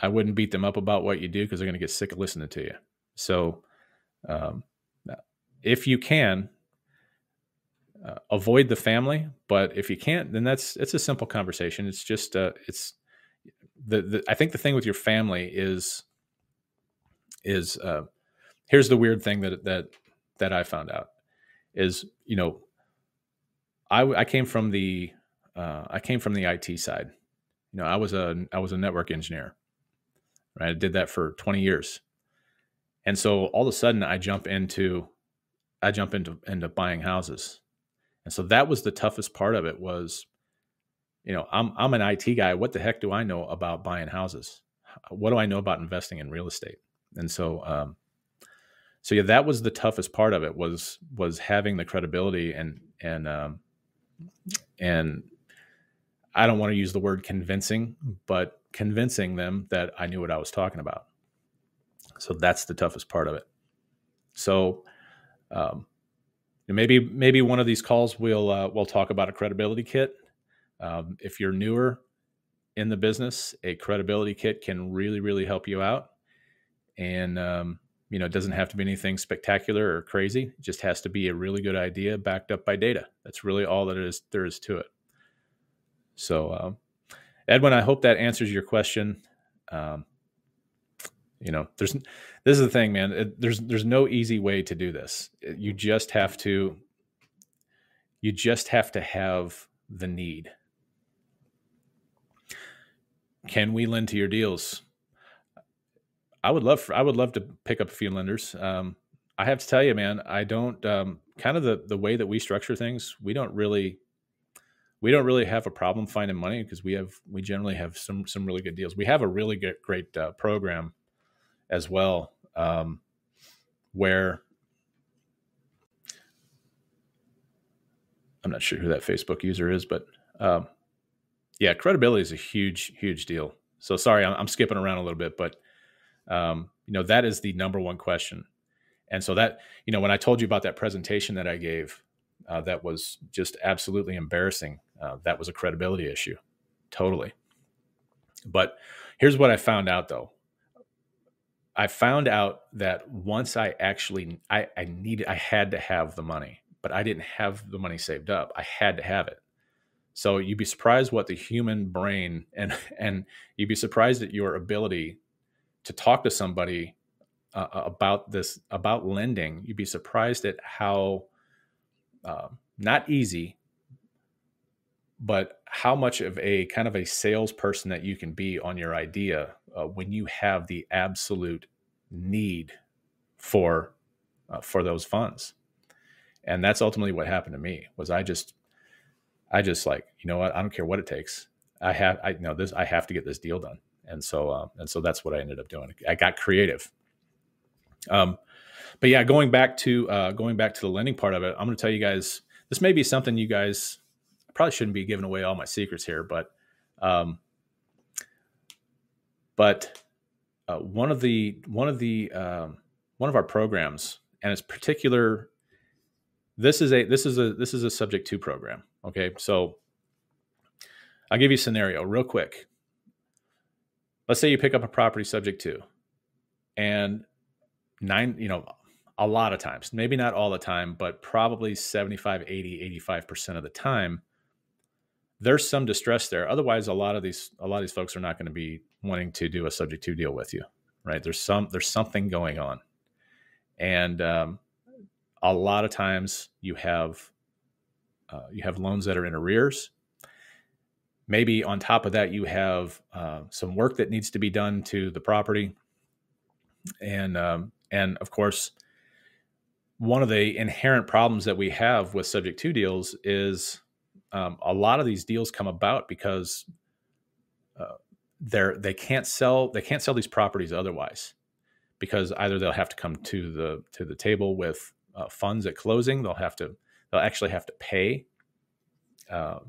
I wouldn't beat them up about what you do because they're going to get sick of listening to you. So, um, if you can, uh, avoid the family. But if you can't, then that's it's a simple conversation. It's just uh, it's the, the I think the thing with your family is is uh, here's the weird thing that that that I found out is you know I I came from the uh, I came from the IT side. You know, I was a I was a network engineer. Right, I did that for 20 years, and so all of a sudden I jump into I jump into into buying houses, and so that was the toughest part of it was, you know, I'm I'm an IT guy. What the heck do I know about buying houses? What do I know about investing in real estate? And so, um, so yeah, that was the toughest part of it was was having the credibility and and um, and I don't want to use the word convincing, but convincing them that I knew what I was talking about. So that's the toughest part of it. So um, maybe maybe one of these calls we'll uh, we'll talk about a credibility kit. Um, if you're newer in the business, a credibility kit can really really help you out. And um, you know, it doesn't have to be anything spectacular or crazy. It just has to be a really good idea backed up by data. That's really all that is there is to it. So, um, Edwin, I hope that answers your question. Um, you know, there's this is the thing, man. It, there's there's no easy way to do this. You just have to you just have to have the need. Can we lend to your deals? I would love for, I would love to pick up a few lenders. Um, I have to tell you, man, I don't um, kind of the the way that we structure things. We don't really we don't really have a problem finding money because we have we generally have some some really good deals. We have a really good, great uh, program as well, um, where I'm not sure who that Facebook user is, but um, yeah, credibility is a huge huge deal. So sorry, I'm, I'm skipping around a little bit, but um, you know, that is the number one question. And so that, you know, when I told you about that presentation that I gave, uh, that was just absolutely embarrassing. Uh, that was a credibility issue, totally. But here's what I found out though. I found out that once I actually, I, I needed, I had to have the money, but I didn't have the money saved up. I had to have it. So you'd be surprised what the human brain and and you'd be surprised at your ability to talk to somebody uh, uh, about this about lending, you'd be surprised at how uh, not easy, but how much of a kind of a salesperson that you can be on your idea uh, when you have the absolute need for uh, for those funds. And that's ultimately what happened to me. Was I just I just like you know what I don't care what it takes. I have I you know this I have to get this deal done and so uh, and so that's what I ended up doing. I got creative. Um, but yeah, going back to uh, going back to the lending part of it, I'm going to tell you guys. This may be something you guys probably shouldn't be giving away all my secrets here, but um, but uh, one of the one of the um, one of our programs, and it's particular. This is a this is a this is a subject to program. Okay, so I'll give you a scenario real quick let's say you pick up a property subject to and nine you know a lot of times maybe not all the time but probably 75 80 85% of the time there's some distress there. Otherwise a lot of these a lot of these folks are not going to be wanting to do a subject to deal with you right? There's some there's something going on. And um, a lot of times you have uh, you have loans that are in arrears maybe on top of that you have uh, some work that needs to be done to the property. And um, and of course one of the inherent problems that we have with subject to deals is um, a lot of these deals come about because uh, they're they can't sell they can't sell these properties otherwise because either they'll have to come to the to the table with uh, funds at closing. They'll have to they'll actually have to pay uh,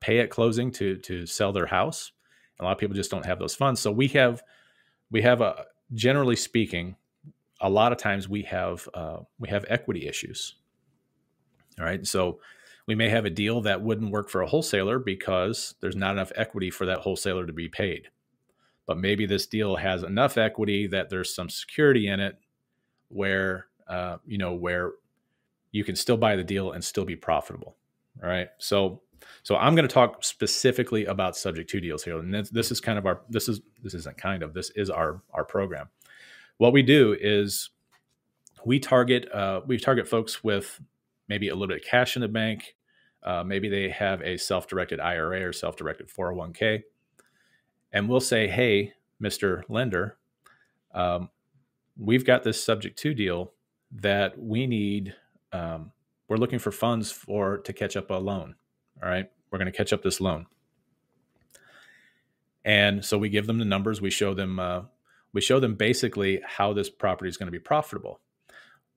pay at closing to to sell their house. A lot of people just don't have those funds. So we have we have a generally speaking, a lot of times we have uh, we have equity issues. All right, so we may have a deal that wouldn't work for a wholesaler because there's not enough equity for that wholesaler to be paid. But maybe this deal has enough equity that there's some security in it where uh, you know where you can still buy the deal and still be profitable. All right. So so I'm going to talk specifically about subject to deals here, and this, this is kind of our this is this isn't kind of this is our our program. What we do is we target uh, we target folks with maybe a little bit of cash in the bank. Uh, maybe they have a self-directed IRA or self-directed 401k, and we'll say, "Hey, Mister Lender, um, we've got this subject to deal that we need. Um, we're looking for funds for to catch up a loan. All right, we're going to catch up this loan." And so we give them the numbers. We show them uh, we show them basically how this property is going to be profitable.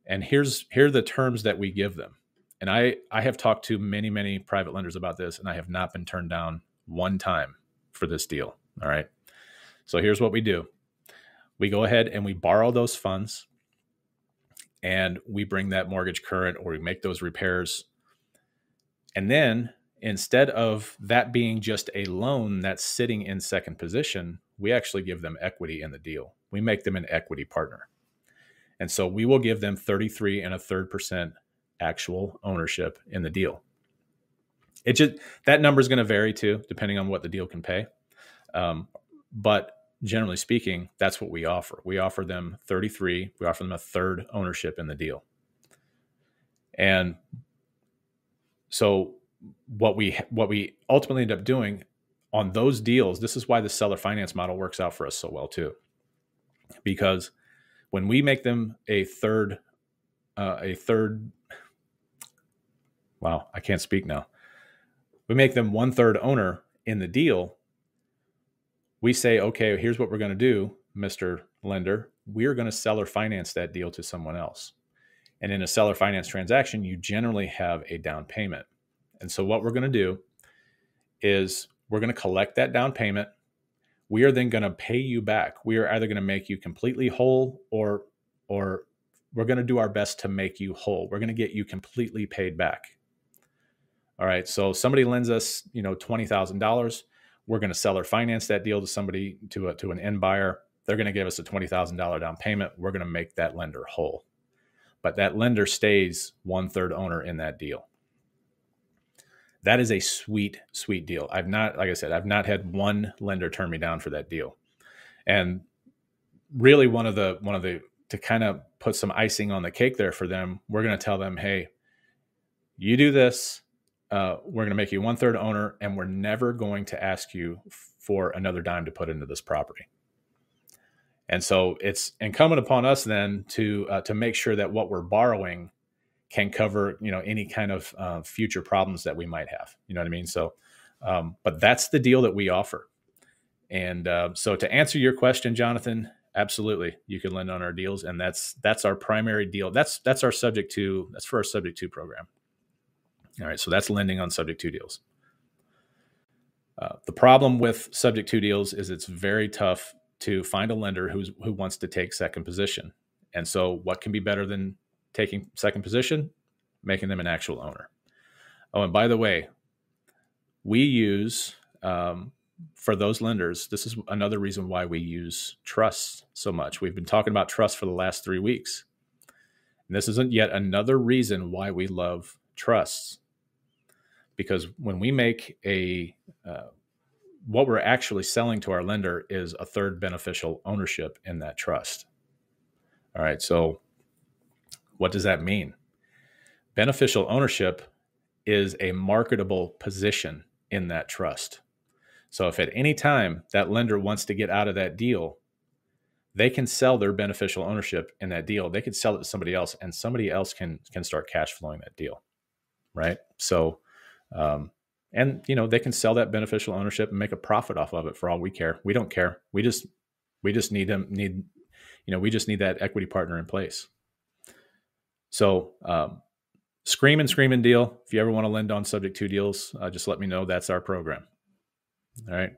And here's here are the terms that we give them. And i i have talked to many many private lenders about this and i have not been turned down one time for this deal. All right? So here's what we do. We go ahead and we borrow those funds and we bring that mortgage current or we make those repairs. And then instead of that being just a loan that's sitting in second position we actually give them equity in the deal we make them an equity partner and so we will give them 33 and a third percent actual ownership in the deal. It just that number is going to vary too, depending on what the deal can pay. Um, but generally speaking, that's what we offer. We offer them 33. We offer them a third ownership in the deal. And so what we what we ultimately end up doing on those deals, this is why the seller finance model works out for us so well too. Because when we make them a third uh, a third wow i can't speak now. We make them one third owner in the deal we say okay here's what we're going to do mr lender. We're going to seller finance that deal to someone else. And in a seller finance transaction you generally have a down payment and so what we're going to do is we're going to collect that down payment we are then going to pay you back. We are either going to make you completely whole or or we're going to do our best to make you whole. We're going to get you completely paid back. All right. So somebody lends us, you know, twenty thousand dollars. We're going to seller finance that deal to somebody to a, to an end buyer. They're going to give us a twenty thousand dollar down payment. We're going to make that lender whole, but that lender stays one third owner in that deal that is a sweet, sweet deal. I've not, like I said, I've not had one lender turn me down for that deal. And really one of the, one of the, to kind of put some icing on the cake there for them, we're going to tell them, hey, you do this, uh, we're going to make you one third owner, and we're never going to ask you for another dime to put into this property. And so it's incumbent upon us then to uh, to make sure that what we're borrowing can cover you know any kind of uh, future problems that we might have you know what i mean? So um, but that's the deal that we offer. And uh, so to answer your question jonathan absolutely you can lend on our deals and that's that's our primary deal. That's that's our subject to that's for our subject to program. All right so that's lending on subject to deals. Uh, the problem with subject to deals is it's very tough to find a lender who's who wants to take second position. And so what can be better than taking second position, making them an actual owner. Oh, and by the way, we use um, for those lenders. This is another reason why we use trust so much. We've been talking about trust for the last three weeks. And this isn't yet another reason why we love trusts. Because when we make a, uh, what we're actually selling to our lender is a third beneficial ownership in that trust. All right. So what does that mean? Beneficial ownership is a marketable position in that trust. So if at any time that lender wants to get out of that deal, they can sell their beneficial ownership in that deal. They could sell it to somebody else, and somebody else can can start cash flowing that deal, right? So, um, and you know they can sell that beneficial ownership and make a profit off of it for all we care. We don't care. We just we just need them need you know we just need that equity partner in place. So, um, scream and screaming deal. If you ever want to lend on subject to deals, uh, just let me know. That's our program. All right,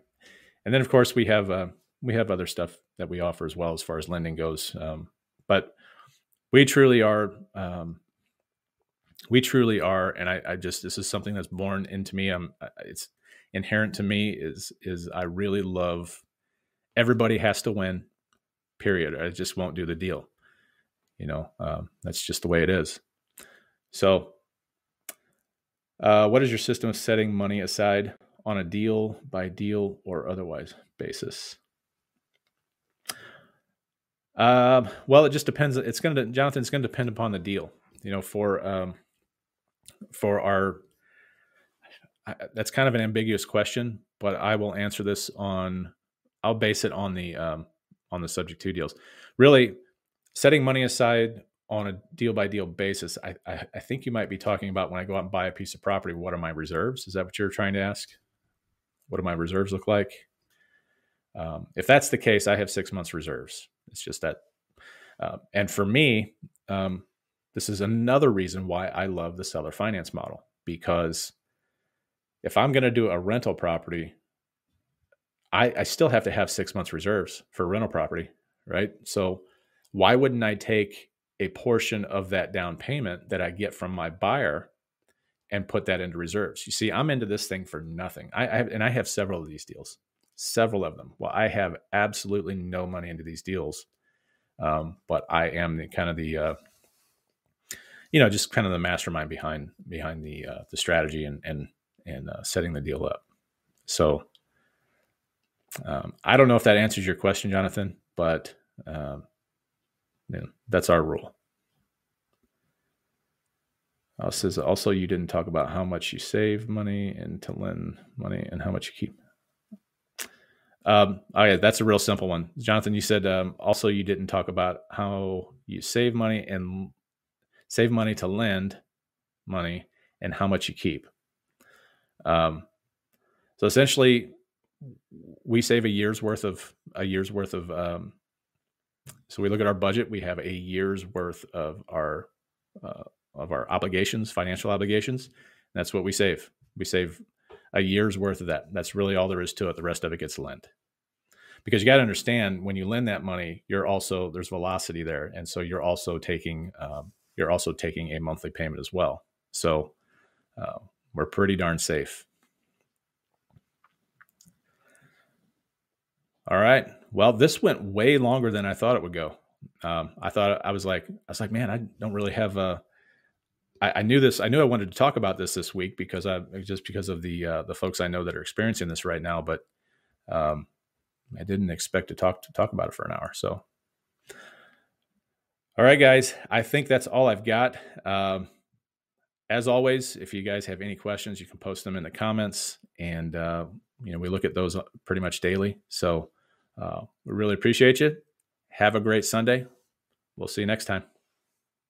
and then of course we have uh, we have other stuff that we offer as well as far as lending goes. Um, but we truly are um, we truly are, and I, I, just this is something that's born into me. I'm it's inherent to me is is I really love everybody has to win. Period. I just won't do the deal You know, um, that's just the way it is. So, uh, what is your system of setting money aside on a deal by deal or otherwise basis? Uh, well, it just depends. It's going to, Jonathan, it's going to depend upon the deal. You know, for um, for our, that's kind of an ambiguous question, but I will answer this on. I'll base it on the um, on the subject to deals. Really, setting money aside on a deal by deal basis. I, I I think you might be talking about when I go out and buy a piece of property. What are my reserves? Is that what you're trying to ask? What do my reserves look like? Um, if that's the case, I have six months reserves. It's just that. Uh, and for me, um, this is another reason why I love the seller finance model because if I'm going to do a rental property, I, I still have to have six months reserves for rental property, right? So why wouldn't I take a portion of that down payment that I get from my buyer and put that into reserves? You see, I'm into this thing for nothing. I, I have, and I have several of these deals several of them. Well, I have absolutely no money into these deals, um, but I am the kind of the uh, you know just kind of the mastermind behind behind the uh, the strategy and and and uh, setting the deal up. So um, I don't know if that answers your question, Jonathan, but um, that's our rule. Uh, says also you didn't talk about how much you save money and to lend money and how much you keep. Um, oh yeah, that's a real simple one, Jonathan. You said um, also you didn't talk about how you save money and save money to lend money and how much you keep. Um, so essentially, we save a year's worth of a year's worth of. Um, so we look at our budget. We have a year's worth of our uh, of our obligations, financial obligations. That's what we save. We save a year's worth of that. That's really all there is to it. The rest of it gets lent. Because you got to understand when you lend that money, you're also there's velocity there, and so you're also taking um, you're also taking a monthly payment as well. So uh, we're pretty darn safe. All right. Well, this went way longer than I thought it would go. Um, I thought I was like, I was like, man, I don't really have a, I, I knew this. I knew I wanted to talk about this this week because I just because of the uh, the folks I know that are experiencing this right now. But um, I didn't expect to talk to talk about it for an hour. So, all right, guys, I think that's all I've got. Um, as always, if you guys have any questions, you can post them in the comments, and uh, you know we look at those uh, pretty much daily. So uh, we really appreciate you. Have a great Sunday. We'll see you next time.